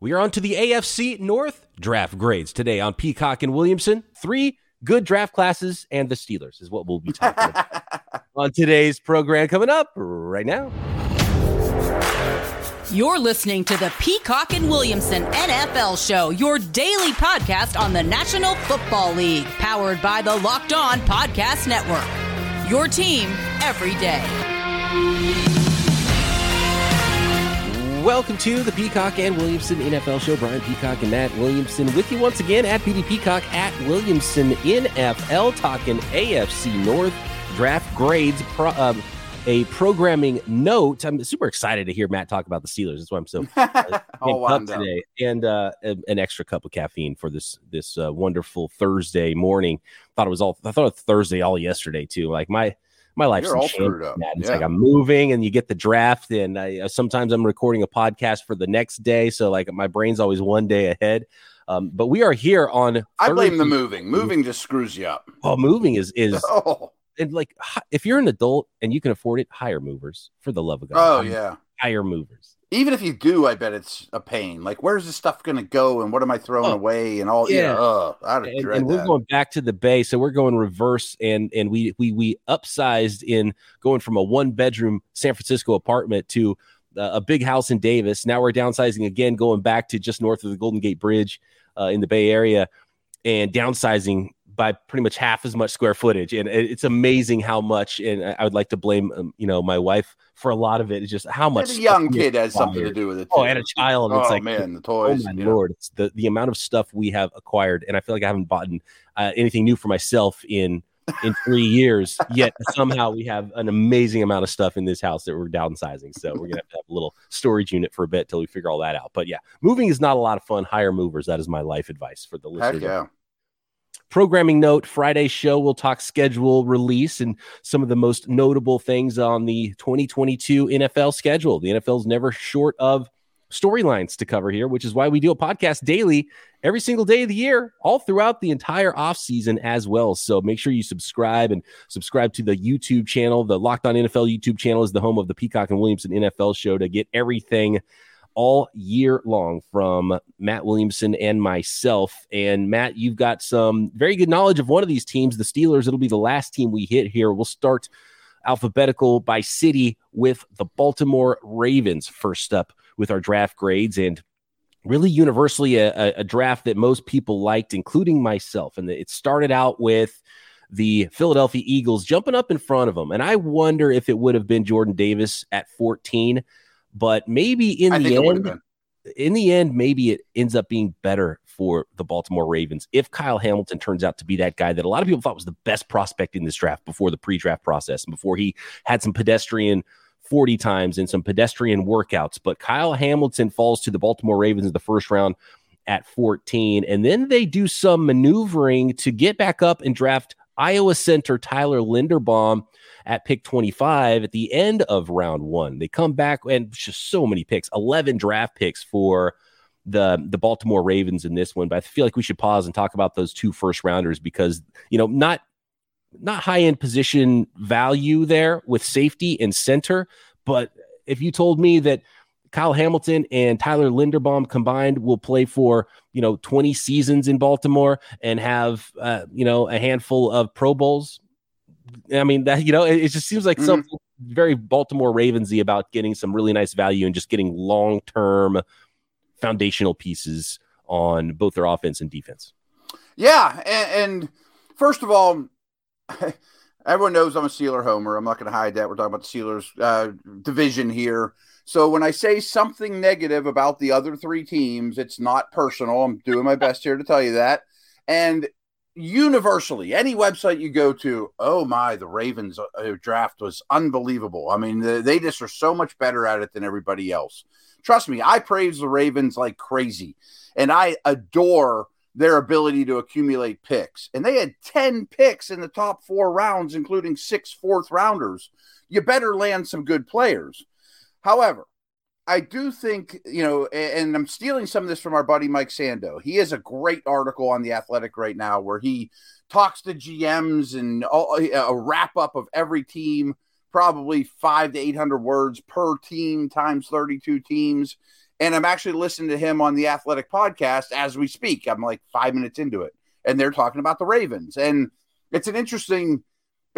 We are on to the AFC North draft grades today on Peacock and Williamson. Three good draft classes and the Steelers is what we'll be talking about on today's program coming up right now. You're listening to the Peacock and Williamson NFL Show, your daily podcast on the National Football League, powered by the Locked On Podcast Network. Your team every day. Welcome to the Peacock and Williamson NFL Show. Brian Peacock and Matt Williamson with you once again at PD Peacock at Williamson NFL, talking AFC North draft grades. Pro, uh, a programming note. I'm super excited to hear Matt talk about the Steelers. That's why I'm so uh, up today, and uh, an extra cup of caffeine for this this uh, wonderful Thursday morning. Thought it was all. I thought it was Thursday all yesterday too. Like my my life's all screwed up. It's like I'm moving, and you get the draft, and I, uh, sometimes I'm recording a podcast for the next day, so like my brain's always one day ahead. Um, but we are here on. I blame the moving. Moving just screws you up. Oh, moving is is. Oh and like if you're an adult and you can afford it, hire movers for the love of God. Oh yeah, hire movers. Even if you do, I bet it's a pain. Like, where's this stuff going to go, and what am I throwing oh, away, and all? Yeah, yeah and, and we're going back to the bay, so we're going reverse, and and we we we upsized in going from a one bedroom San Francisco apartment to a big house in Davis. Now we're downsizing again, going back to just north of the Golden Gate Bridge uh, in the Bay Area, and downsizing by pretty much half as much square footage, and it's amazing how much. And I would like to blame, um, you know, my wife for a lot of it. It's just how much. a young kid has something to do with it. Oh, too. Oh, and a child. Oh it's like, man, the toys. Oh my lord, it's the the amount of stuff we have acquired, and I feel like I haven't bought uh, anything new for myself in in three years. Yet somehow we have an amazing amount of stuff in this house that we're downsizing. So we're gonna have to have a little storage unit for a bit till we figure all that out. But yeah, moving is not a lot of fun. Hire movers. That is my life advice for the listeners. Heck yeah. Programming note Friday's show, we'll talk schedule release and some of the most notable things on the 2022 NFL schedule. The NFL is never short of storylines to cover here, which is why we do a podcast daily every single day of the year, all throughout the entire off season as well. So make sure you subscribe and subscribe to the YouTube channel. The Locked On NFL YouTube channel is the home of the Peacock and Williamson NFL show to get everything all year long from Matt Williamson and myself. And Matt, you've got some very good knowledge of one of these teams, the Steelers. It'll be the last team we hit here. We'll start alphabetical by city with the Baltimore Ravens first up with our draft grades and really universally a, a draft that most people liked, including myself. And it started out with the Philadelphia Eagles jumping up in front of them. And I wonder if it would have been Jordan Davis at 14 but maybe in I the end, in the end, maybe it ends up being better for the Baltimore Ravens if Kyle Hamilton turns out to be that guy that a lot of people thought was the best prospect in this draft before the pre-draft process and before he had some pedestrian 40 times and some pedestrian workouts. But Kyle Hamilton falls to the Baltimore Ravens in the first round at 14. And then they do some maneuvering to get back up and draft Iowa center Tyler Linderbaum at pick 25 at the end of round one. They come back and just so many picks, 11 draft picks for the the Baltimore Ravens in this one. But I feel like we should pause and talk about those two first rounders because you know not not high end position value there with safety and center. But if you told me that Kyle Hamilton and Tyler Linderbaum combined will play for you know 20 seasons in Baltimore and have uh, you know a handful of Pro Bowls, I mean that you know it, it just seems like mm-hmm. something very Baltimore Ravensy about getting some really nice value and just getting long term foundational pieces on both their offense and defense. Yeah, and, and first of all, everyone knows I'm a Steeler homer. I'm not going to hide that. We're talking about the Steelers uh, division here. So when I say something negative about the other three teams, it's not personal. I'm doing my best here to tell you that. And universally, any website you go to, oh my, the Ravens uh, draft was unbelievable. I mean, they just are so much better at it than everybody else. Trust me, I praise the Ravens like crazy, and I adore their ability to accumulate picks. And they had 10 picks in the top four rounds, including six fourth rounders. You better land some good players. However, I do think, you know, and I'm stealing some of this from our buddy Mike Sando. He has a great article on The Athletic right now where he talks to GMs and all, a wrap up of every team, probably five to 800 words per team times 32 teams. And I'm actually listening to him on the Athletic podcast as we speak. I'm like five minutes into it, and they're talking about the Ravens. And it's an interesting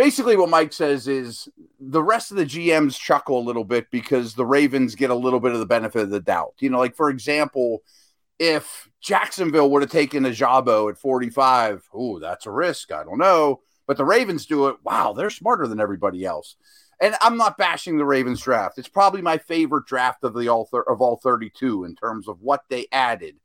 basically what Mike says is the rest of the GMs chuckle a little bit because the Ravens get a little bit of the benefit of the doubt. You know, like for example, if Jacksonville would have taken Ojabo at 45, oh, that's a risk. I don't know. But the Ravens do it. Wow, they're smarter than everybody else. And I'm not bashing the Ravens draft. It's probably my favorite draft of the all of all 32 in terms of what they added.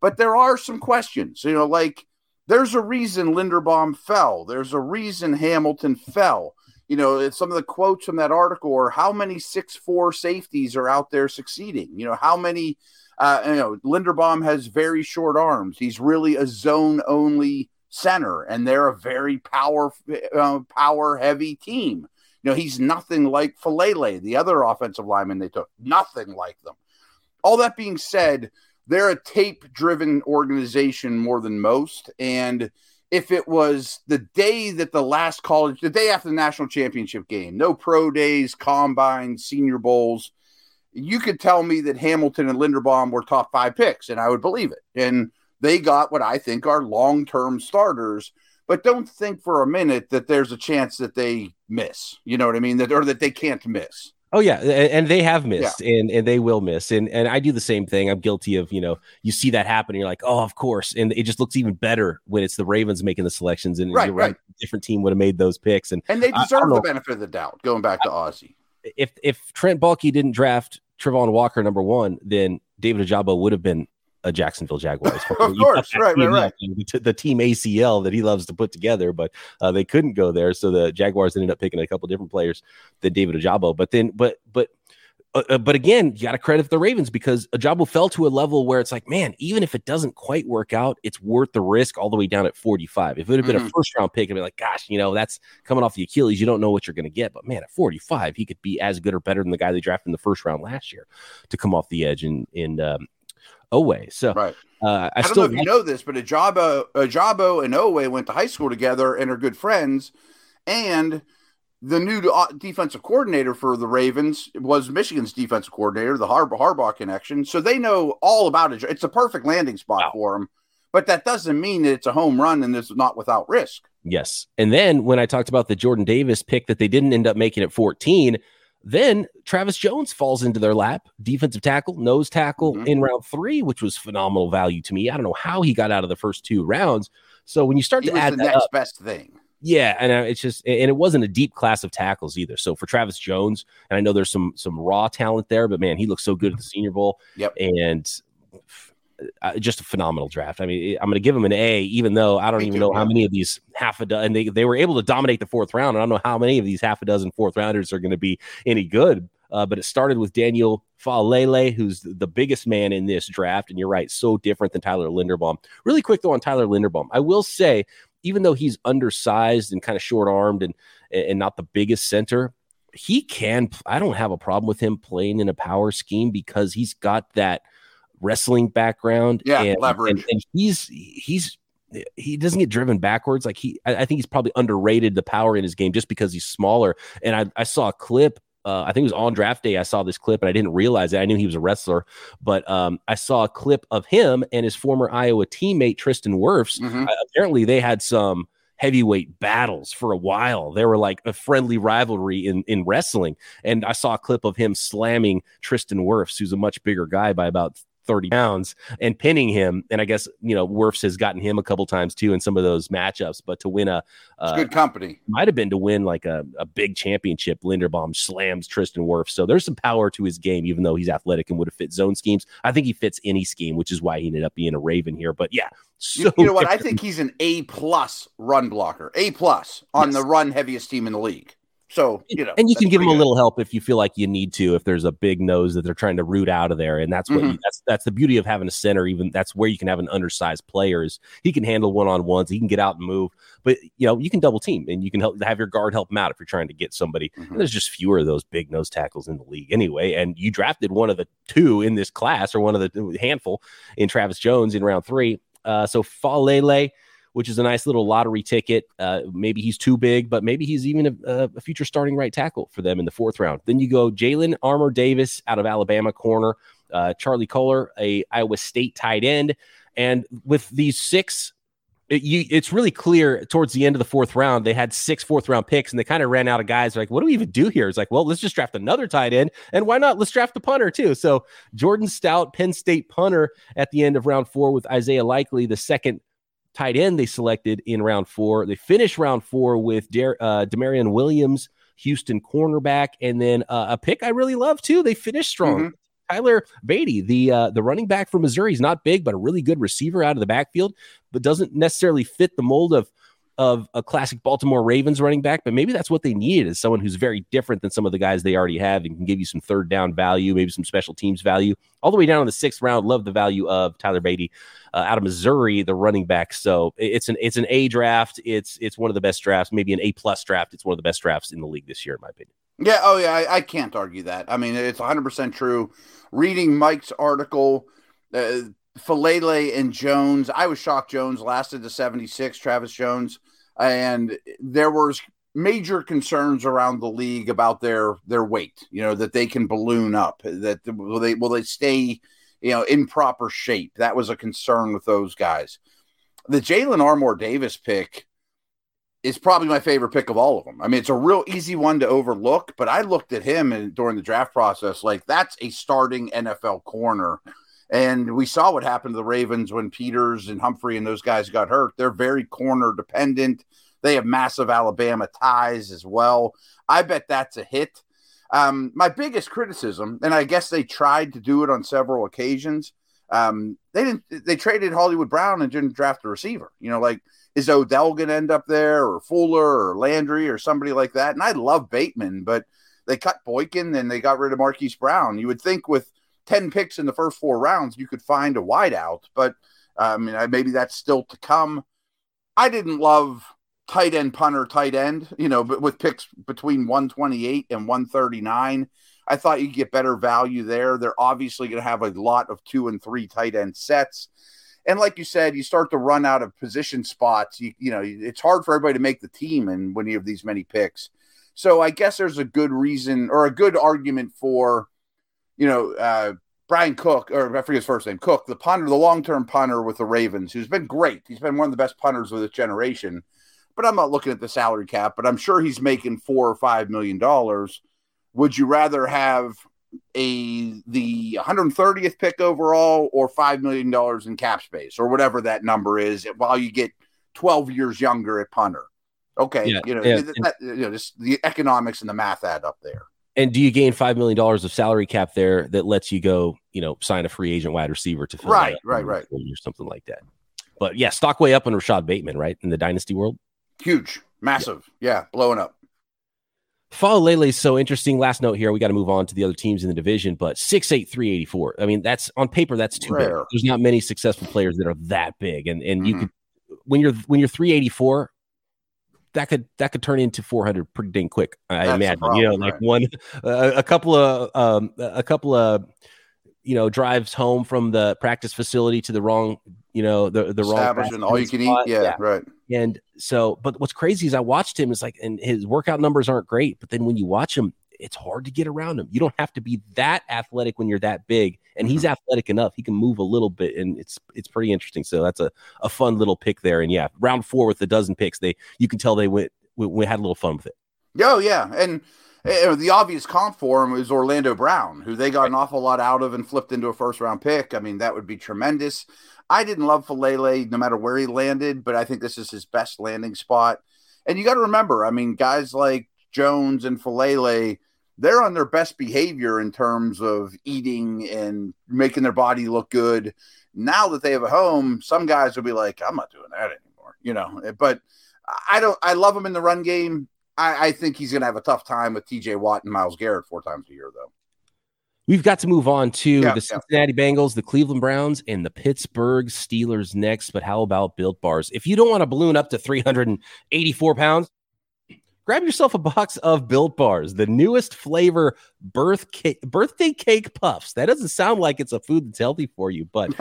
But there are some questions, you know, like there's a reason Linderbaum fell. There's a reason Hamilton fell. You know, some of the quotes from that article are how many six four safeties are out there succeeding. You know, how many. Uh, you know, Linderbaum has very short arms. He's really a zone only center, and they're a very power uh, power heavy team. You know, he's nothing like Faalele, the other offensive lineman they took. Nothing like them. All that being said, they're a tape driven organization more than most. And if it was the day that the last college, the day after the national championship game, no pro days, combine, senior bowls, you could tell me that Hamilton and Linderbaum were top five picks, and I would believe it. And they got what I think are long term starters. But don't think for a minute that there's a chance that they miss. You know what I mean? That or that they can't miss. Oh yeah, and they have missed, yeah. and and they will miss, and and I do the same thing. I'm guilty of you know you see that happen, and you're like, oh, of course, and it just looks even better when it's the Ravens making the selections, and right, right. different team would have made those picks, and and they deserve the benefit of the doubt. Going back to Aussie, if if Trent Baalke didn't draft Travon Walker number one, then David Ojabo would have been a Jacksonville Jaguars. of course, right, right, right. The, the, team ACL that he loves to put together, but uh, they couldn't go there, so the Jaguars ended up picking a couple different players than David Ojabo. But then, but but uh, uh, but again, you got to credit the Ravens because Ojabo fell to a level where it's like, man, even if it doesn't quite work out, it's worth the risk all the way down at 45. If it would have been mm-hmm. a first round pick, I'd be like, gosh, you know, that's coming off the Achilles. You don't know what you're going to get. But man, at 45, he could be as good or better than the guy they drafted in the first round last year to come off the edge and, in um, Oweh. So, right. Uh, I, I, don't know if like- you know this, but Ojabo, Ojabo and Oweh went to high school together and are good friends. And the new uh, defensive coordinator for the Ravens was Michigan's defensive coordinator, the Har- Harbaugh connection. So they know all about it. It's a perfect landing spot wow. for them. But that doesn't mean that it's a home run and it's not without risk. Yes. And then when I talked about the Jordan Davis pick that they didn't end up making at 14, then Travis Jones falls into their lap, defensive tackle, nose tackle mm-hmm. in round three, which was phenomenal value to me. I don't know how he got out of the first two rounds. So when you start he to add the next up, best thing, yeah, and it's just and it wasn't a deep class of tackles either. So for Travis Jones, and I know there's some some raw talent there, but man, he looks so good at the Senior Bowl. Yep, and uh, just a phenomenal draft. I mean, I'm going to give him an A, even though I don't even know how many of these half a dozen. They they were able to dominate the fourth round. I don't know how many of these half a dozen fourth rounders are going to be any good. Uh, but it started with Daniel Faalele, who's the biggest man in this draft. And you're right, so different than Tyler Linderbaum. Really quick though on Tyler Linderbaum, I will say even though he's undersized and kind of short armed and and not the biggest center, he can. I don't have a problem with him playing in a power scheme because he's got that wrestling background. Yeah, and, leverage. And, and he's he's he doesn't get driven backwards. Like he, I, think he's probably underrated the power in his game just because he's smaller. And I, I saw a clip uh, I think it was on draft day. I saw this clip and I didn't realize it. I knew he was a wrestler, but um, I saw a clip of him and his former Iowa teammate Tristan Wirfs. Mm-hmm. Uh, apparently, they had some heavyweight battles for a while. They were like a friendly rivalry in in wrestling. And I saw a clip of him slamming Tristan Wirfs, who's a much bigger guy by about 30 pounds and pinning him. And I guess, you know, Wirfs has gotten him a couple times too in some of those matchups, but to win a uh, good company might have been to win like a, a big championship. Linderbaum slams Tristan Wirfs. So there's some power to his game, even though he's athletic and would have fit zone schemes. I think he fits any scheme, which is why he ended up being a Raven here. But yeah, so you, you know what? I think he's an A plus run blocker, A plus on yes. the run heaviest team in the league. So you know, and you can give them a little help if you feel like you need to. If there's a big nose that they're trying to root out of there, and that's what mm-hmm. you, that's that's the beauty of having a center. Even that's where you can have an undersized player. Is he can handle one on ones, he can get out and move, but you know you can double team and you can help have your guard help him out if you're trying to get somebody. Mm-hmm. there's just fewer of those big nose tackles in the league anyway. And you drafted one of the two in this class, or one of the handful in Travis Jones in round three. Uh, so Faalele which is a nice little lottery ticket. Uh, maybe he's too big, but maybe he's even a, a, future starting right tackle for them in the fourth round. Then you go Jalyn Armour Davis out of Alabama corner. uh, Charlie Kolar, a Iowa State tight end. And with these six it, you, it's really clear towards the end of the fourth round, they had six fourth round picks and they kind of ran out of guys. like, what do we even do here? It's like, well, let's just draft another tight end. And why not? Let's draft the punter too. So Jordan Stout, Penn State punter at the end of round four with Isaiah Likely, the second tight end they selected in round four. They finished round four with Dar- uh, Damarion Williams, Houston cornerback, and then uh, a pick I really love too. They finished strong. Mm-hmm. Tyler Badie, the uh, the running back from Missouri, he's not big, but a really good receiver out of the backfield, but doesn't necessarily fit the mold of of a classic Baltimore Ravens running back. But maybe that's what they needed is someone who's very different than some of the guys they already have and can give you some third down value, maybe some special teams value. All the way down in the sixth round, love the value of Tyler Badie uh, out of Missouri, the running back. So it's an it's an A draft. It's it's one of the best drafts, maybe an A plus draft. It's one of the best drafts in the league this year, in my opinion. Yeah. Oh, yeah. I, I can't argue that. I mean, it's 100% true. Reading Mike's article, uh, Faalele and Jones, I was shocked Jones lasted to 76, Travis Jones. And there was major concerns around the league about their their weight, you know, that they can balloon up, that will they will they stay, you know, in proper shape. That was a concern with those guys. The Jalyn Armour Davis pick is probably my favorite pick of all of them. I mean, it's a real easy one to overlook, but I looked at him and during the draft process, like that's a starting NFL corner. And we saw what happened to the Ravens when Peters and Humphrey and those guys got hurt. They're very corner dependent. They have massive Alabama ties as well. I bet that's a hit. Um, my biggest criticism, and I guess they tried to do it on several occasions. Um, they didn't. They traded Hollywood Brown and didn't draft a receiver. You know, like is Odell going to end up there or Fuller or Landry or somebody like that? And I love Bateman, but they cut Boykin and they got rid of Marquise Brown. You would think with 10 picks in the first four rounds, you could find a wideout, but uh, I mean, maybe that's still to come. I didn't love tight end, punter, tight end, you know, but with picks between 128 and 139. I thought you'd get better value there. They're obviously going to have a lot of two and three tight end sets and like you said, you start to run out of position spots. You you know, it's hard for everybody to make the team, and when you have these many picks, so I guess there's a good reason or a good argument for, you know, uh, Bryan Cook or I forget his first name, Koch, the punter, the long term punter with the Ravens, who's been great. He's been one of the best punters of this generation. But I'm not looking at the salary cap, but I'm sure he's making four or five million dollars. Would you rather have a the 130th pick overall or five million dollars in cap space or whatever that number is while you get 12 years younger at punter. Okay, yeah, you know, yeah. That, you know, just the economics and the math add up there. And do you gain five million dollars of salary cap there that lets you go, you know, sign a free agent wide receiver to fill right, right, right, or something like that? But yeah, stock way up on Rashod Bateman, right, in the dynasty world. Huge, massive, yeah, yeah blowing up. Faalele is so interesting. Last note here, we got to move on to the other teams in the division, but six eight three eighty four. I mean, that's on paper, that's too Rare. big. There's not many successful players that are that big. And and mm-hmm. you could when you're when you're 384, that could that could turn into 400 pretty dang quick. I that's imagine. Problem, you know, like right. one uh, a couple of um a couple of you know drives home from the practice facility to the wrong you know the the wrong all you can spot. eat yeah, yeah, right and so but what's crazy is i watched him it's like and his workout numbers aren't great but then when you watch him it's hard to get around him you don't have to be that athletic when you're that big and he's mm-hmm. athletic enough he can move a little bit and it's it's pretty interesting so that's a, a fun little pick there and yeah round four with the dozen picks they you can tell they went we, we had a little fun with it oh yeah and uh, the obvious comp for him is Orlando Brown, who they got an awful lot out of and flipped into a first round pick. I mean, that would be tremendous. I didn't love Faalele no matter where he landed, but I think this is his best landing spot. And you got to remember, I mean, guys like Jones and Faalele, they're on their best behavior in terms of eating and making their body look good. Now that they have a home, some guys will be like, I'm not doing that anymore, you know. But I don't, I love him in the run game. I, I think he's going to have a tough time with TJ Watt and Myles Garrett four times a year, though. We've got to move on to yeah, the Cincinnati yeah. Bengals, the Cleveland Browns, and the Pittsburgh Steelers next. But how about built bars? If you don't want to balloon up to 384 pounds, grab yourself a box of built bars, the newest flavor birth cake, birthday cake puffs. That doesn't sound like it's a food that's healthy for you, but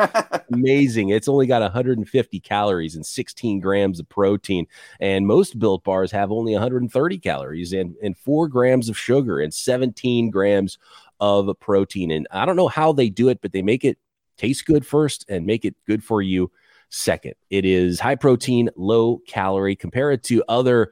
amazing. It's only got 150 calories and 16 grams of protein. And most built bars have only 130 calories and, and four grams of sugar and 17 grams of protein. And I don't know how they do it, but they make it taste good first and make it good for you second. It is high protein, low calorie. Compare it to other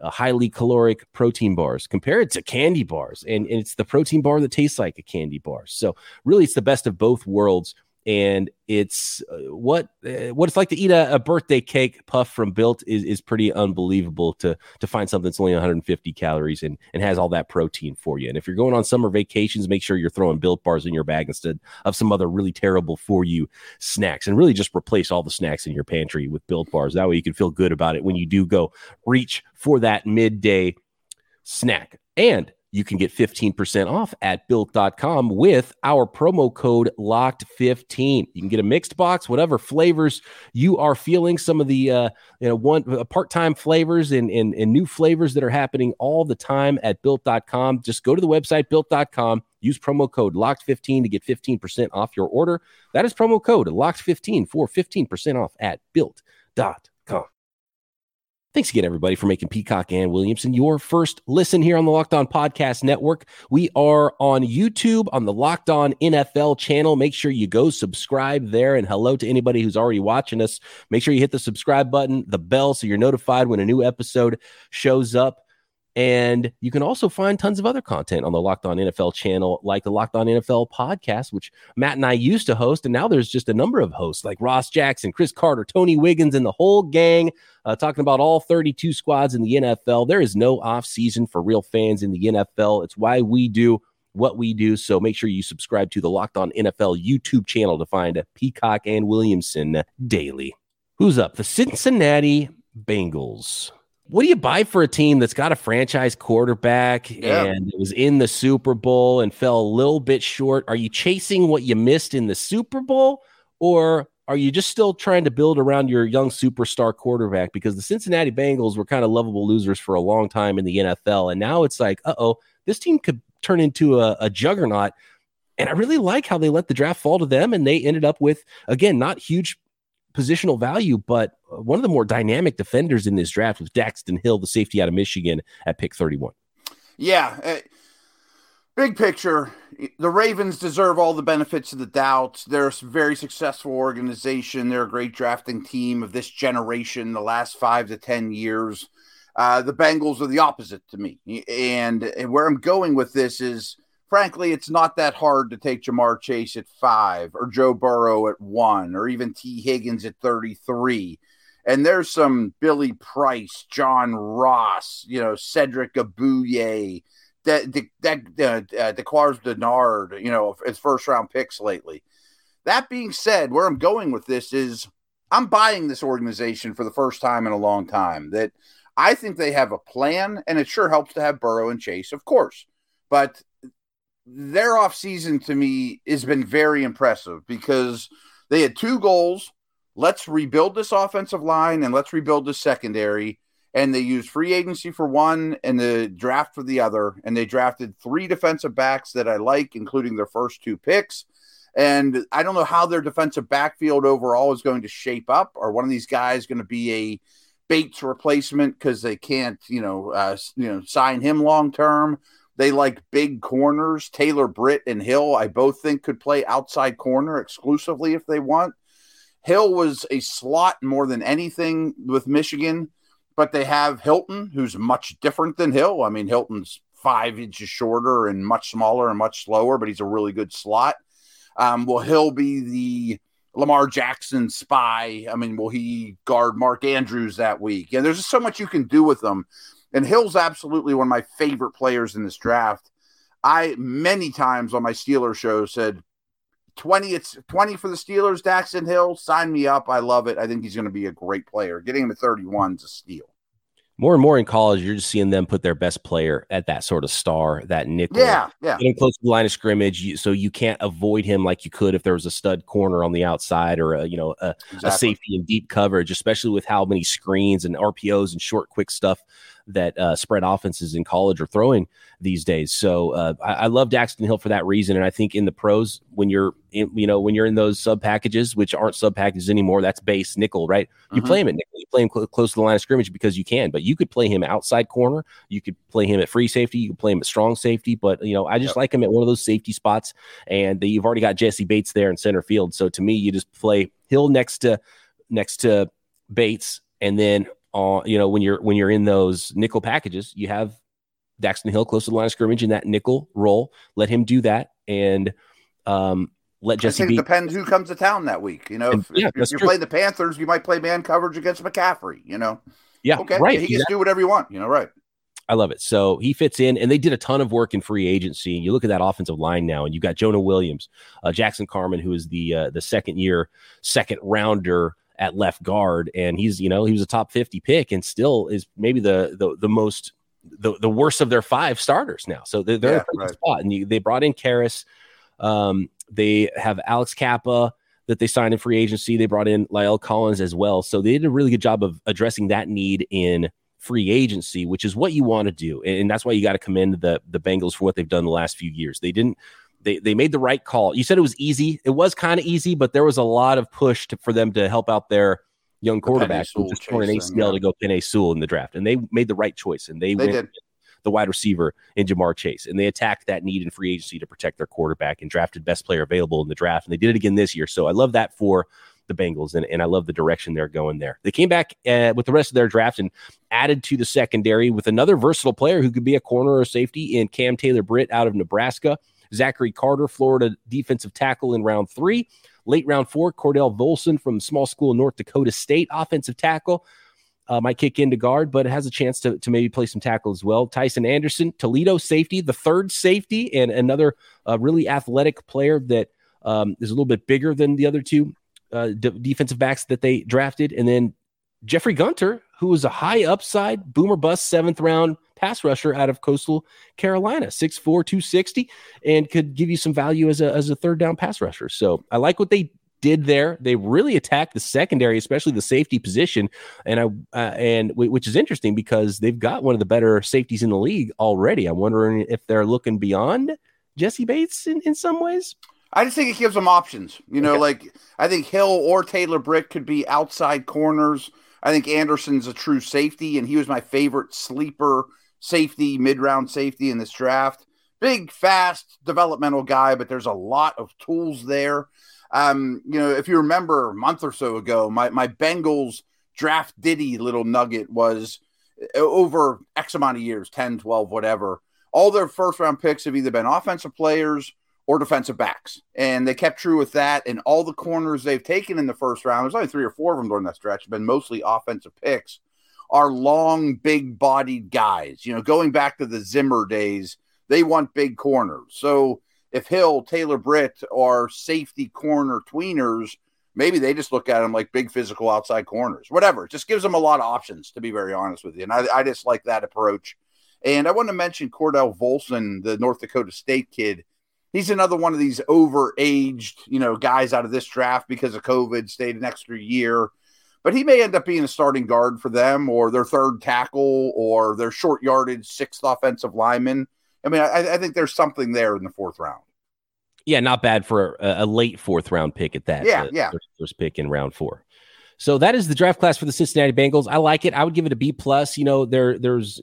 uh, highly caloric protein bars. Compare it to candy bars, and, and it's the protein bar that tastes like a candy bar. So, really, it's the best of both worlds and it's uh, what uh, what it's like to eat a, a, birthday cake puff from Built is, is pretty unbelievable to to find something that's only 150 calories and and has all that protein for you. And if you're going on summer vacations, make sure you're throwing Built bars in your bag instead of some other really terrible for you snacks. And really just replace all the snacks in your pantry with Built bars. That way you can feel good about it when you do go reach for that midday snack. And you can get 15% off at built.com with our promo code locked15 you can get a mixed box whatever flavors you are feeling. Some of the uh, you know one uh, part-time flavors and, and and new flavors that are happening all the time at built.com just go to the website built.com use promo code locked15 to get 15% off your order. That is promo code locked15 for 15% off at built.com Thanks again, everybody, for making Peacock and Williamson your first listen here on the Locked On Podcast Network. We are on YouTube on the Locked On NFL channel. Make sure you go subscribe there. And hello to anybody who's already watching us. Make sure you hit the subscribe button, the bell, so you're notified when a new episode shows up. And you can also find tons of other content on the Locked On NFL channel, like the Locked On NFL podcast, which Matt and I used to host. And now there's just a number of hosts like Ross Jackson, Chris Carter, Tony Wiggins, and the whole gang uh, talking about all 32 squads in the NFL. There is no off season for real fans in the NFL. It's why we do what we do. So make sure you subscribe to the Locked On NFL YouTube channel to find Peacock and Williamson daily. Who's up? The Cincinnati Bengals what do you buy for a team that's got a franchise quarterback yeah. and was in the Super Bowl and fell a little bit short? Are you chasing what you missed in the Super Bowl or are you just still trying to build around your young superstar quarterback? Because the Cincinnati Bengals were kind of lovable losers for a long time in the NFL. And now it's like, uh oh, this team could turn into a, a juggernaut. And I really like how they let the draft fall to them. And they ended up with, again, not huge positional value, but uh, one of the more dynamic defenders in this draft was Daxton Hill, the safety out of Michigan at pick 31. Yeah. Uh, big picture, the Ravens deserve all the benefits of the doubt. They're a very successful organization. They're a great drafting team of this generation, the last five to 10 years. Uh, the Bengals are the opposite to me. And, and where I'm going with this is frankly, it's not that hard to take Ja'Marr Chase at five or Joe Burrow at one or even Tee Higgins at 33. And there's some Billy Price, John Ross, you know, Cedric Ogbuehi, that that that uh, Darqueze Dennard, you know, as first round picks lately. That being said, where I'm going with this is I'm buying this organization for the first time in a long time. That I think they have a plan, and it sure helps to have Burrow and Chase, of course. But their offseason to me has been very impressive because they had two goals. Let's rebuild this offensive line and let's rebuild the secondary. And they used free agency for one and the draft for the other. And they drafted three defensive backs that I like, including their first two picks. And I don't know how their defensive backfield overall is going to shape up. Or one of these guys going to be a Bates replacement because they can't, you know, uh, you know, sign him long term? They like big corners. Taylor Britt and Hill, I both think could play outside corner exclusively if they want. Hill was a slot more than anything with Michigan, but they have Hilton, who's much different than Hill. I mean, Hilton's five inches shorter and much smaller and much slower, but he's a really good slot. Um, will Hill be the Lamar Jackson spy? I mean, will he guard Mark Andrews that week? And there's just so much you can do with them. And Hill's absolutely one of my favorite players in this draft. I many times on my Steelers show said 20 it's 20 for the Steelers, Daxton Hill, sign me up. I love it. I think he's going to be a great player. Getting him at 31 is a steal more and more in college, you're just seeing them put their best player at that sort of star, that nickel. Yeah, yeah. Getting close to the line of scrimmage, so you can't avoid him like you could if there was a stud corner on the outside or a you know a, exactly. a safety in deep coverage, especially with how many screens and RPOs and short, quick stuff that uh, spread offenses in college are throwing these days. So uh, I, I, love Daxton Hill for that reason, and I think in the pros, when you're in, you know when you're in those sub packages, which aren't sub packages anymore, that's base nickel, right? You mm-hmm. play him at nickel play him cl- close to the line of scrimmage because you can, but you could play him outside corner. You could play him at free safety. You could play him at strong safety. But you know, I just yep. like him at one of those safety spots. And you've already got Jessie Bates there in center field. So to me, you just play Hill next to next to Bates, and then uh, you know when you're when you're in those nickel packages, you have Daxton Hill close to the line of scrimmage in that nickel role. Let him do that, and um, let Jessie. I think it depends who comes to town that week. You know, if, yeah, if you're true. playing the Panthers, you might play man coverage against McCaffrey. You know, yeah, okay, right. He can do whatever you want. You know, right. I love it. So he fits in, and they did a ton of work in free agency. And you look at that offensive line now, and you've got Jonah Williams, uh, Jackson Carman, who is the uh, the second year second rounder at left guard, and he's you know he was a top fifty pick, and still is maybe the the the most the, the worst of their five starters now. So they're, they're yeah, in a right. spot, and you, they brought in Karras. Um, they have Alex Cappa that they signed in free agency. They brought in La'el Collins as well. So they did a really good job of addressing that need in free agency, which is what you want to do. And that's why you got to commend the the Bengals for what they've done the last few years. They didn't they they made the right call. You said it was easy. It was kind of easy, but there was a lot of push to, for them to help out their young quarterback who just torn an ACL yeah. to go Penei Sewell in the draft, and they made the right choice. And they, they went did. The wide receiver in Ja'Marr Chase, and they attacked that need in free agency to protect their quarterback and drafted best player available in the draft, and they did it again this year. So I love that for the Bengals, and, and I love the direction they're going there. They came back uh, with the rest of their draft and added to the secondary with another versatile player who could be a corner or safety in Cam Taylor Britt out of Nebraska, Zachary Carter, Florida defensive tackle in round three. Late round four, Cordell Volson from small school North Dakota State, offensive tackle. Uh, might kick into guard, but it has a chance to, to maybe play some tackle as well. Tycen Anderson, Toledo safety, the third safety, and another uh, really athletic player that um, is a little bit bigger than the other two uh, d- defensive backs that they drafted. And then Jeffrey Gunter, who was a high upside boomer bust seventh round pass rusher out of Coastal Carolina, 6'4, 260, and could give you some value as a, as a third down pass rusher. So I like what they did there. They really attacked the secondary, especially the safety position, and I uh, and w- which is interesting because they've got one of the better safeties in the league already. I'm wondering if they're looking beyond Jessie Bates in, in some ways. I just think it gives them options. You know, okay. like I think Hill or Taylor Britt could be outside corners. I think Anderson's a true safety, and he was my favorite sleeper safety, mid round safety in this draft. Big, fast, developmental guy, but there's a lot of tools there. Um, you know, if you remember a month or so ago, my, my Bengals draft Diddy little nugget was uh, over X amount of years 10, 12, whatever. All their first round picks have either been offensive players or defensive backs. And they kept true with that. And all the corners they've taken in the first round, there's only three or four of them during that stretch, have been mostly offensive picks are long, big bodied guys. You know, going back to the Zimmer days, they want big corners. So if Hill, Taylor Britt are safety corner tweeners, maybe they just look at them like big physical outside corners, whatever. It just gives them a lot of options, to be very honest with you. And I, I just like that approach. And I want to mention Cordell Volson, the North Dakota State kid. He's another one of these overaged, you know, guys out of this draft because of COVID, stayed an extra year but he may end up being a starting guard for them or their third tackle or their short yardage sixth offensive lineman. I mean, I, I think there's something there in the fourth round. Yeah, not bad for a, a late fourth round pick at that. Yeah, yeah. First, first pick in round four. So that is the draft class for the Cincinnati Bengals. I like it. I would give it a B plus. You know, there there's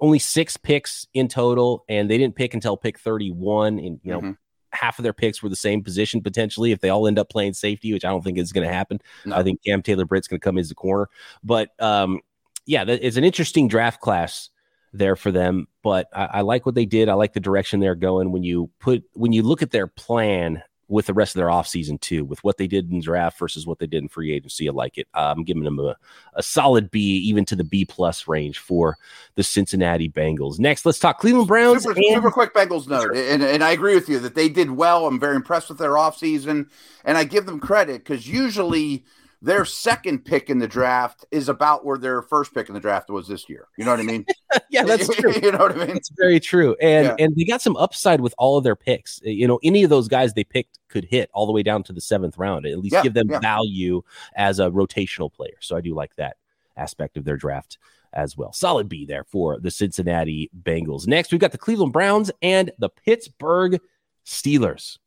only six picks in total, and they didn't pick until pick 31. And you know, mm-hmm half of their picks were the same position potentially if they all end up playing safety, which I don't think is going to happen. No. I think Cam Taylor Britt's going to come as the corner. But um, yeah, it's an interesting draft class there for them. But I, I, like what they did. I like the direction they're going. When you put when you look at their plan with the rest of their offseason too, with what they did in draft versus what they did in free agency. I like it. Uh, I'm giving them a, a solid B, even to the B plus range for the Cincinnati Bengals. Next, let's talk Cleveland Browns. Super, and- super quick Bengals note, and, and I agree with you that they did well. I'm very impressed with their offseason, and I give them credit because usually – their second pick in the draft is about where their first pick in the draft was this year. You know what I mean? yeah, that's true. you know what I mean? It's very true. And yeah. and they got some upside with all of their picks. Uh, you know, any of those guys they picked could hit all the way down to the seventh round. At least yeah, give them yeah. value as a rotational player. So I do like that aspect of their draft as well. Solid B there for the Cincinnati Bengals. Next, we've got the Cleveland Browns and the Pittsburgh Steelers.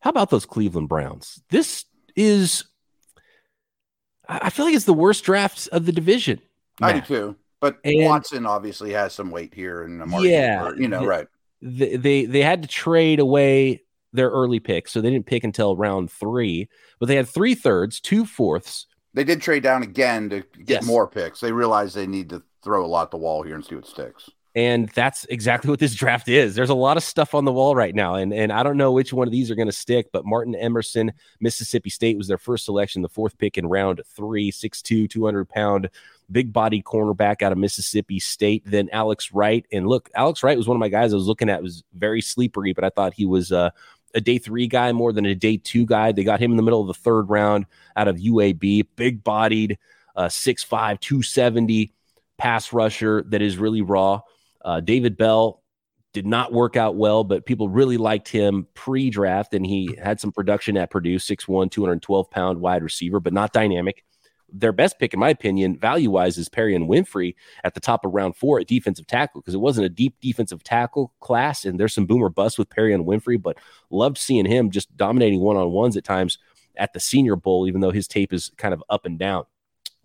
How about those Cleveland Browns? This is I feel like it's the worst draft of the division. Matt. I do too. But and, Watson obviously has some weight here in the market. Yeah, you know, the, right? The, they they had to trade away their early pick, so they didn't pick until round three. But they had three thirds, two fourths. They did trade down again to get yes. more picks. They realized they need to throw a lot the wall here and see what sticks. And that's exactly what this draft is. There's a lot of stuff on the wall right now. And, and I don't know which one of these are going to stick, but Martin Emerson, Mississippi State was their first selection, the fourth pick in round three, 6'2, 200 pound, big body cornerback out of Mississippi State. Then Alex Wright. And look, Alex Wright was one of my guys I was looking at, was very sleepery, but I thought he was uh, a day three guy more than a day two guy. They got him in the middle of the third round out of UAB, big bodied, uh, 6'5, 270 pass rusher that is really raw. Uh, David Bell did not work out well, but people really liked him pre draft, and he had some production at Purdue 6'1, 212 pound wide receiver, but not dynamic. Their best pick, in my opinion, value wise, is Perrion Winfrey at the top of round four at defensive tackle because it wasn't a deep defensive tackle class. And there's some boomer bust with Perrion Winfrey, but loved seeing him just dominating one on ones at times at the Senior Bowl, even though his tape is kind of up and down.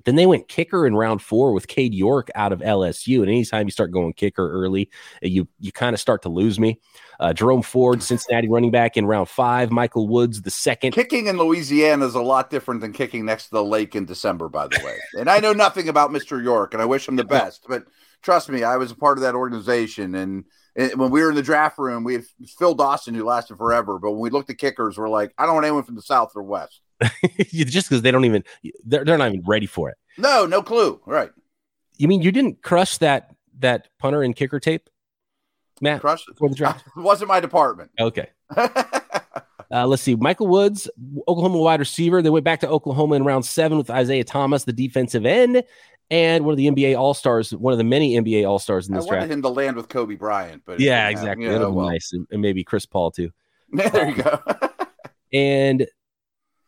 Then they went kicker in round four with Cade York out of LSU. And anytime you start going kicker early, you you kind of start to lose me. Uh, Jerome Ford, Cincinnati running back in round five. Michael Woods, the second. Kicking in Louisiana is a lot different than kicking next to the lake in December, by the way. and I know nothing about Mr. York, and I wish him the best. But trust me, I was a part of that organization. And, and when we were in the draft room, we had Phil Dawson, who lasted forever. But when we looked at kickers, we're like, I don't want anyone from the South or West. just because they don't even they're, they're not even ready for it. No, no clue. Right. You mean you didn't crush that that punter and kicker tape, Matt? Crush for the draft. it wasn't my department. Okay. Uh, let's see. Michael Woods, Oklahoma wide receiver. They went back to Oklahoma in round seven with Isaiah Thomas, the defensive end, and one of the NBA All Stars, one of the many NBA All Stars in this I wanted draft. him to land with Kobe Bryant, but yeah, exactly. Have, well. nice, and, and, maybe Chris Paul too. there you go. and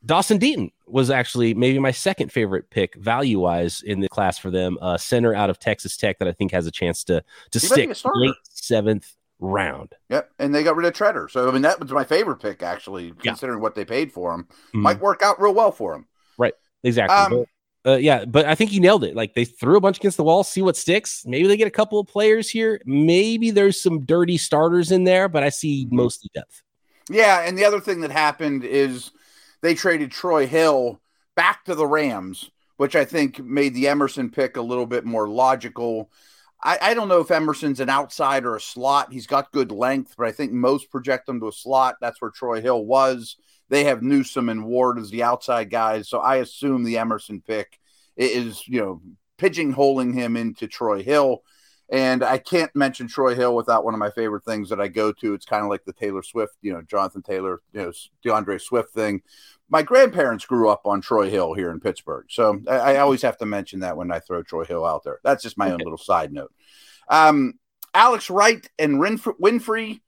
Dawson Deaton was actually maybe my second favorite pick value wise in the class for them. Uh, center out of Texas Tech that I think has a chance to to he stick late seventh round. Yep, and they got rid of Tretter, so I mean that was my favorite pick actually, considering yeah. what they paid for him. Mm-hmm. Might work out real well for him. Right, exactly. Um, but, uh, yeah, but I think he nailed it. Like they threw a bunch against the wall, see what sticks. Maybe they get a couple of players here. Maybe there's some dirty starters in there, but I see mm-hmm. mostly depth. Yeah, and the other thing that happened is they traded Troy Hill back to the Rams, which I think made the Emerson pick a little bit more logical. I, I, don't know if Emerson's an outside or a slot. He's got good length, but I think most project him to a slot. That's where Troy Hill was. They have Newsome and Ward as the outside guys. So I assume the Emerson pick is, you know, pigeonholing him into Troy Hill. And I can't mention Troy Hill without one of my favorite things that I go to. It's kind of like the Taylor Swift, you know, Jonathan Taylor, you know, DeAndre Swift thing. My grandparents grew up on Troy Hill here in Pittsburgh. So I, I always have to mention that when I throw Troy Hill out there. That's just my okay. own little side note. Um, Alex Wright and Winfrey,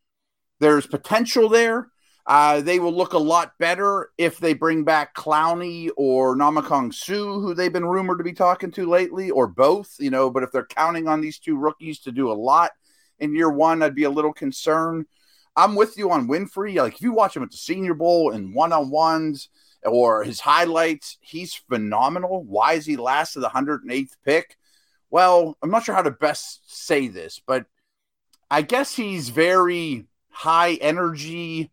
there's potential there. Uh, they will look a lot better if they bring back Clowney or Ndamukong Suh, who they've been rumored to be talking to lately, or both, you know. But if they're counting on these two rookies to do a lot in year one, I'd be a little concerned. I'm with you on Winfrey. Like, if you watch him at the Senior Bowl in one on ones or his highlights, he's phenomenal. Why is he last of the 108th pick? Well, I'm not sure how to best say this, but I guess he's very high energy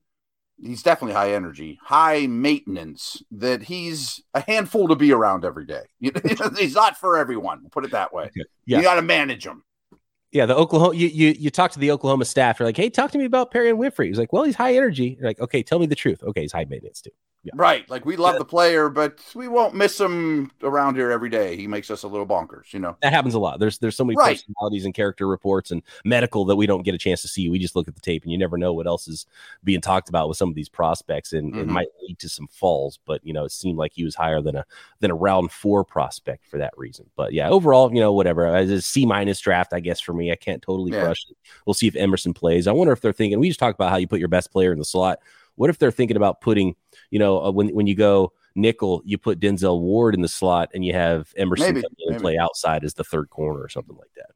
he's definitely high energy, high maintenance, that he's a handful to be around every day. he's not for everyone. We'll put it that way. Yeah. You got to manage him. Yeah, the Oklahoma. You you you talk to the Oklahoma staff. You're like, hey, talk to me about Perrion Winfrey. He's like, well, he's high energy. You're like, okay, tell me the truth. Okay, he's high maintenance too. Yeah. Right. Like we love the player, but we won't miss him around here every day. He makes us a little bonkers, you know. That happens a lot. There's there's so many right. personalities and character reports and medical that we don't get a chance to see. We just look at the tape and you never know what else is being talked about with some of these prospects and mm-hmm. it might lead to some falls, but you know, it seemed like he was higher than a than a round four prospect for that reason. But yeah, overall, you know, whatever. As a C minus draft, I guess for me. I can't totally yeah. crush it. We'll see if Emerson plays. I wonder if they're thinking we just talked about how you put your best player in the slot. What if they're thinking about putting you know, uh, when when you go nickel, you put Denzel Ward in the slot, and you have Emerson maybe, maybe. play outside as the third corner or something like that.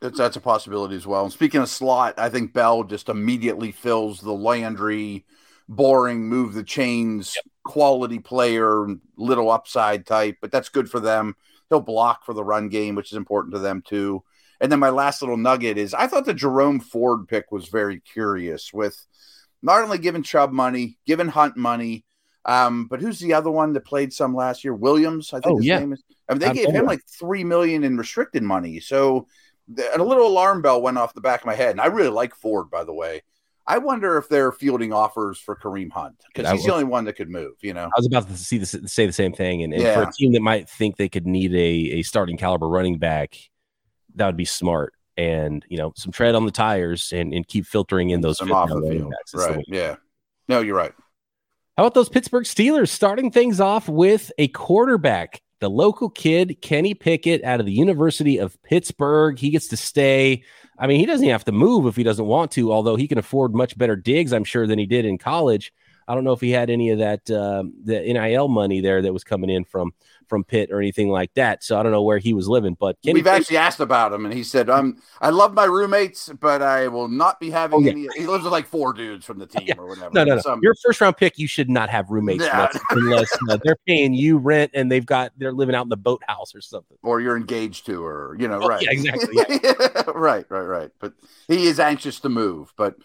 That's, that's a possibility as well. And speaking of slot, I think Bell just immediately fills the Landry boring, move the chains yep. quality player, little upside type, but that's good for them. He'll block for the run game, which is important to them too. And then my last little nugget is I thought the Jerome Ford pick was very curious with not only giving Chubb money, giving Hunt money, um, but who's the other one that played some last year? Williams, I think oh, his yeah. name is. I mean, they gave him like three million in restricted money. So a little alarm bell went off the back of my head. And I really like Ford, by the way. I wonder if they're fielding offers for Kareem Hunt because he's the only one that could move. You know, I was about to see this, say the same thing, and, and yeah. for a team that might think they could need a, a starting caliber running back, that would be smart. And you know, some tread on the tires and, and keep filtering in those off the field. Right? Yeah. No, you're right. How about those Pittsburgh Steelers starting things off with a quarterback? The local kid, Kenny Pickett, out of the University of Pittsburgh. He gets to stay I mean, he doesn't have to move if he doesn't want to, although he can afford much better digs, I'm sure, than he did in college. I don't know if he had any of that uh, the NIL money there that was coming in from from Pitt or anything like that. So I don't know where he was living. But Kenny we've actually asked about him, and he said, "I'm I love my roommates, but I will not be having oh, yeah. any." He lives with like four dudes from the team yeah. or whatever. No, no, no. Some... Your first round pick, you should not have roommates yeah. unless, uh, they're paying you rent and they've got they're living out in the boathouse or something, or you're engaged to, or you know, oh, right? Yeah, exactly. right, right, right. But he is anxious to move, but.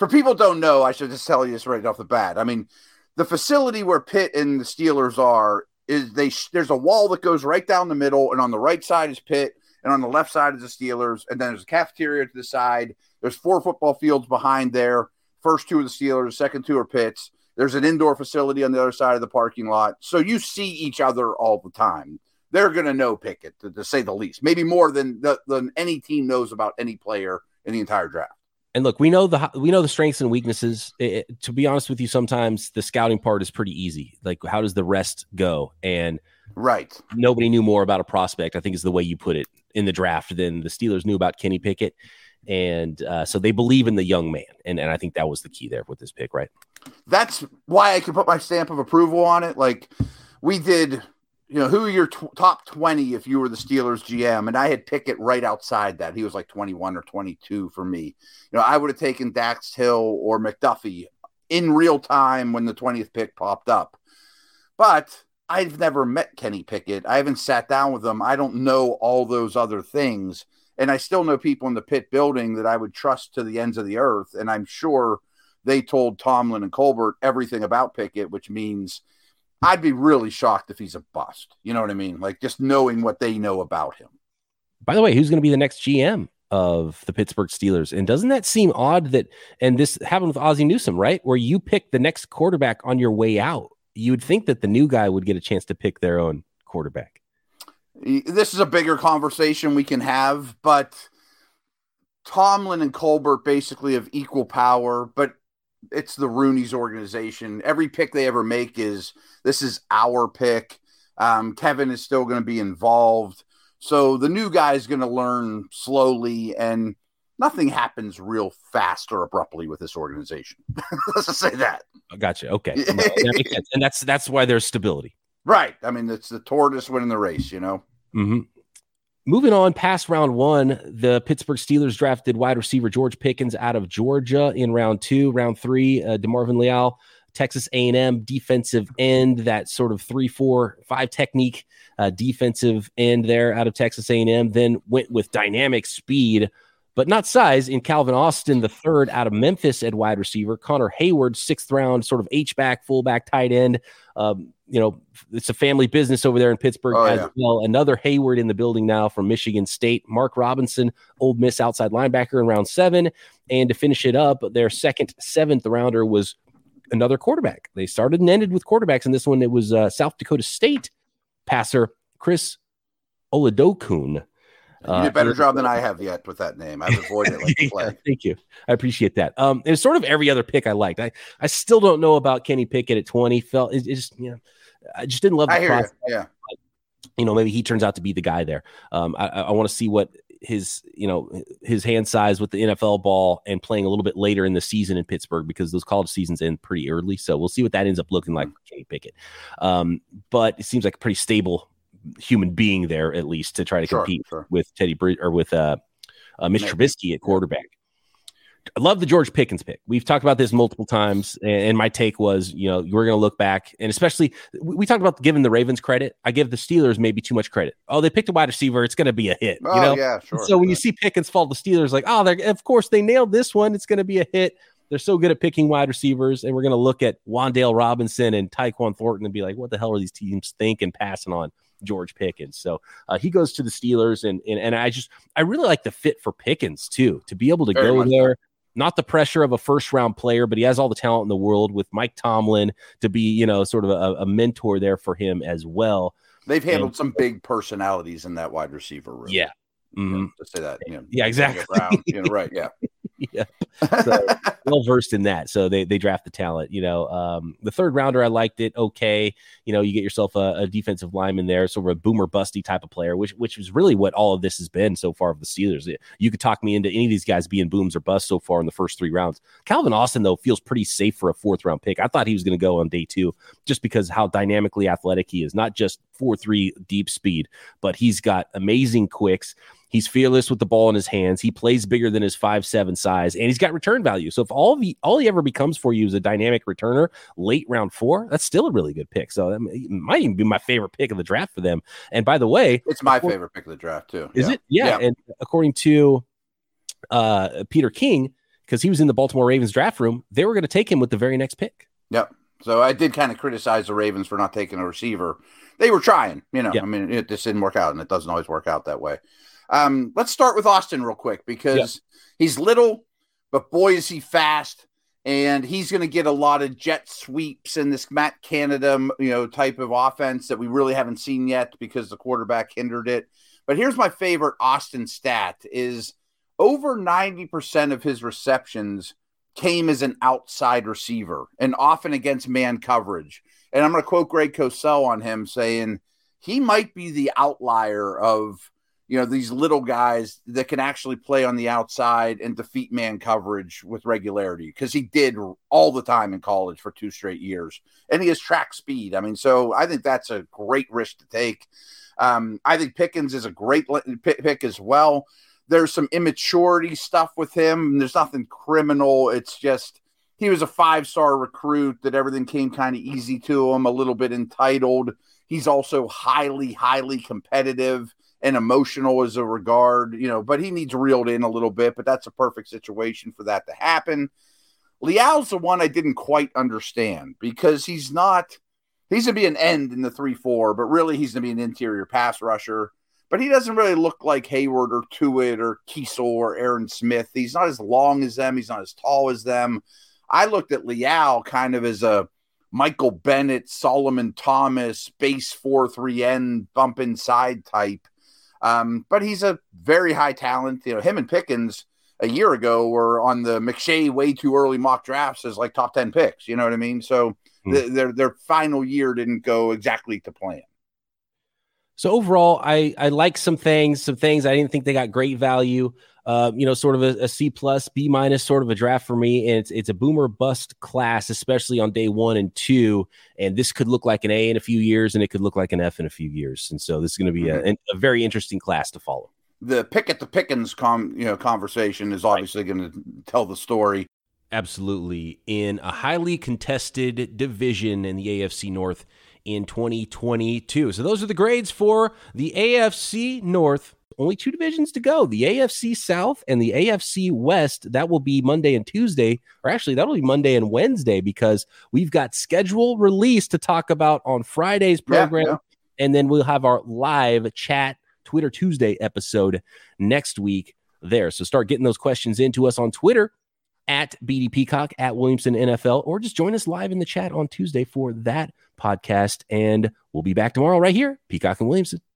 For people don't know, I should just tell you this right off the bat. I mean, the facility where Pitt and the Steelers are is they there's a wall that goes right down the middle, and on the right side is Pitt, and on the left side is the Steelers, and then there's a cafeteria to the side. There's four football fields behind there. First two are the Steelers, second two are Pitts. There's an indoor facility on the other side of the parking lot, so you see each other all the time. They're going to know Pickett, to, to, say the least, maybe more than the, than any team knows about any player in the entire draft and look, we know the we know the strengths and weaknesses. It, it, to be honest with you, sometimes the scouting part is pretty easy. Like, how does the rest go? And right, nobody knew more about a prospect. I think is the way you put it in the draft than the Steelers knew about Kenny Pickett, and uh, so they believe in the young man. And and I think that was the key there with this pick, right? That's why I can put my stamp of approval on it. Like we did you know, who are your top 20 if you were the Steelers GM? And I had Pickett right outside that. He was like 21 or 22 for me. You know, I would have taken Dax Hill or McDuffie in real time when the 20th pick popped up. But I've never met Kenny Pickett. I haven't sat down with him. I don't know all those other things. And I still know people in the Pitt building that I would trust to the ends of the earth. And I'm sure they told Tomlin and Colbert everything about Pickett, which means – I'd be really shocked if he's a bust. You know what I mean? Like just knowing what they know about him. By the way, who's going to be the next GM of the Pittsburgh Steelers? And doesn't that seem odd that, and this happened with Ozzie Newsome, right? Where you pick the next quarterback on your way out. You would think that the new guy would get a chance to pick their own quarterback. This is a bigger conversation we can have, but Tomlin and Colbert basically have equal power, but it's the Rooney's organization. Every pick they ever make is this is our pick. Um, Kevin is still going to be involved. So the new guy is going to learn slowly, and nothing happens real fast or abruptly with this organization. Let's just say that. I gotcha. Okay, that and that's that's why there's stability. Right. I mean, it's the tortoise winning the race. You know. Mm-hmm. Moving on past round one, the Pittsburgh Steelers drafted wide receiver George Pickens out of Georgia in round two. Round three, uh, DeMarvin Leal, Texas A&M defensive end, that sort of three, four, five technique uh, defensive end there out of Texas A&M. Then went with dynamic speed, but not size in Calvin Austin, the third out of Memphis at wide receiver. Connor Heyward, sixth round, sort of H back, fullback, tight end. Um, you know, it's a family business over there in Pittsburgh oh, as yeah. well. Another Heyward in the building now from Michigan State. Mark Robinson, Ole Miss outside linebacker in round seven. And to finish it up, their second seventh rounder was another quarterback. They started and ended with quarterbacks. And this one, it was uh, South Dakota State passer Chris Oladokun. You did a better uh, job than I have yet with that name. I've avoided it like the plague. thank you. I appreciate that. Um, it's sort of every other pick I liked. I, I still don't know about Kenny Pickett at 20. Felt it, it just, you know, I just didn't love the I process. You. Yeah. You know, maybe he turns out to be the guy there. Um, I, I want to see what his, you know, his hand size with the NFL ball and playing a little bit later in the season in Pittsburgh because those college seasons end pretty early. So we'll see what that ends up looking like mm-hmm. for Kenny Pickett. Um, but it seems like a pretty stable human being there at least to try to sure, compete sure. with Teddy Br- or with uh, uh Mitch Trubisky at quarterback. I love the George Pickens pick. We've talked about this multiple times, and my take was, you know, we're going to look back, and especially we talked about giving the Ravens credit. I give the Steelers maybe too much credit. Oh, they picked a wide receiver; it's going to be a hit. Oh, know, yeah, sure. So when you see Pickens fall, the Steelers like, oh, they're of course they nailed this one. It's going to be a hit. They're so good at picking wide receivers, and we're going to look at Wan'Dale Robinson and Tyquan Thornton and be like, what the hell are these teams thinking passing on? George Pickens. So uh, he goes to the Steelers, and, and and I just I really like the fit for Pickens too to be able to Very go there. Not the pressure of a first round player, but he has all the talent in the world with Mike Tomlin to be, you know, sort of a, a mentor there for him as well. They've handled some big personalities in that wide receiver room. Yeah. Mm-hmm. to say that. You know, Yeah, exactly. Brown, you know, right? Yeah. yeah. So, well versed in that. So they they draft the talent. You know, um, the third rounder, I liked it. Okay, you know, you get yourself a, a defensive lineman there, sort of a boomer busty type of player, which which is really what all of this has been so far of the Steelers. You could talk me into any of these guys being booms or busts so far in the first three rounds. Calvin Austin though feels pretty safe for a fourth round pick. I thought he was going to go on day two just because how dynamically athletic he is, not just four three deep speed, but he's got amazing quicks. He's fearless with the ball in his hands. He plays bigger than his five seven size, and he's got return value. So if all he all he ever becomes for you is a dynamic returner late round four, that's still a really good pick. So that might even be my favorite pick of the draft for them. And by the way, It's my favorite pick of the draft too. is yeah. it? Yeah. Yeah. And according to uh, Peter King, because he was in the Baltimore Ravens draft room, they were going to take him with the very next pick. Yep. So I did kind of criticize the Ravens for not taking a receiver. They were trying, you know. Yeah. I mean, it just didn't work out, and it doesn't always work out that way. Um, let's start with Austin real quick because he's little, but boy is he fast, and he's going to get a lot of jet sweeps in this Matt Canada, you know, type of offense that we really haven't seen yet because the quarterback hindered it. But here's my favorite Austin stat: is over ninety percent of his receptions came as an outside receiver and often against man coverage. And I'm going to quote Greg Cosell on him saying he might be the outlier of you know these little guys that can actually play on the outside and defeat man coverage with regularity because he did all the time in college for two straight years. And he has track speed. I mean so i think that's a great risk to take. Um, i think pickens is a great pick, as well. There's some immaturity stuff with him. There's nothing criminal. It's just he was a five star recruit that everything came kind of easy to him a little bit entitled. He's also highly highly competitive and emotional as a regard, you know, but he needs reeled in a little bit, but that's a perfect situation for that to happen. Leal's the one I didn't quite understand because he's not, he's to be an end in the 3 4, but really he's to be an interior pass rusher. But he doesn't really look like Heyward or Tuitt or Keisel or Aaron Smith. He's not as long as them, he's not as tall as them. I looked at Leal kind of as a Michael Bennett, Solomon Thomas, base four three end bump inside type. Um, but he's a very high talent. You know, him and Pickens a year ago were on the McShay way too early mock drafts as like top 10 picks. You know what I mean? So Hmm. th- their their final year didn't go exactly to plan. So overall, I I like some things. Some things I didn't think they got great value. Uh, you know, sort of a, a C plus, B minus, sort of a draft for me. And it's it's a boomer bust class, especially on day one and two. And this could look like an A in a few years, and it could look like an F in a few years. And so this is going to be a, Mhm. a very interesting class to follow. The pick at the Pickens com you know conversation is obviously going to tell the story. Absolutely. In a highly contested division in the AFC North in 2022. So those are the grades for the AFC North. Only two divisions to go the AFC South and the AFC West. That will be Monday and Tuesday, or actually, that'll be Monday and Wednesday because we've got schedule release to talk about on Friday's Yeah, program. yeah. And then we'll have our live chat Twitter Tuesday episode next week there. So start getting those questions into us on Twitter at BD Peacock, at Williamson NFL, or just join us live in the chat on Tuesday for that podcast. And we'll be back tomorrow right here, Peacock and Williamson.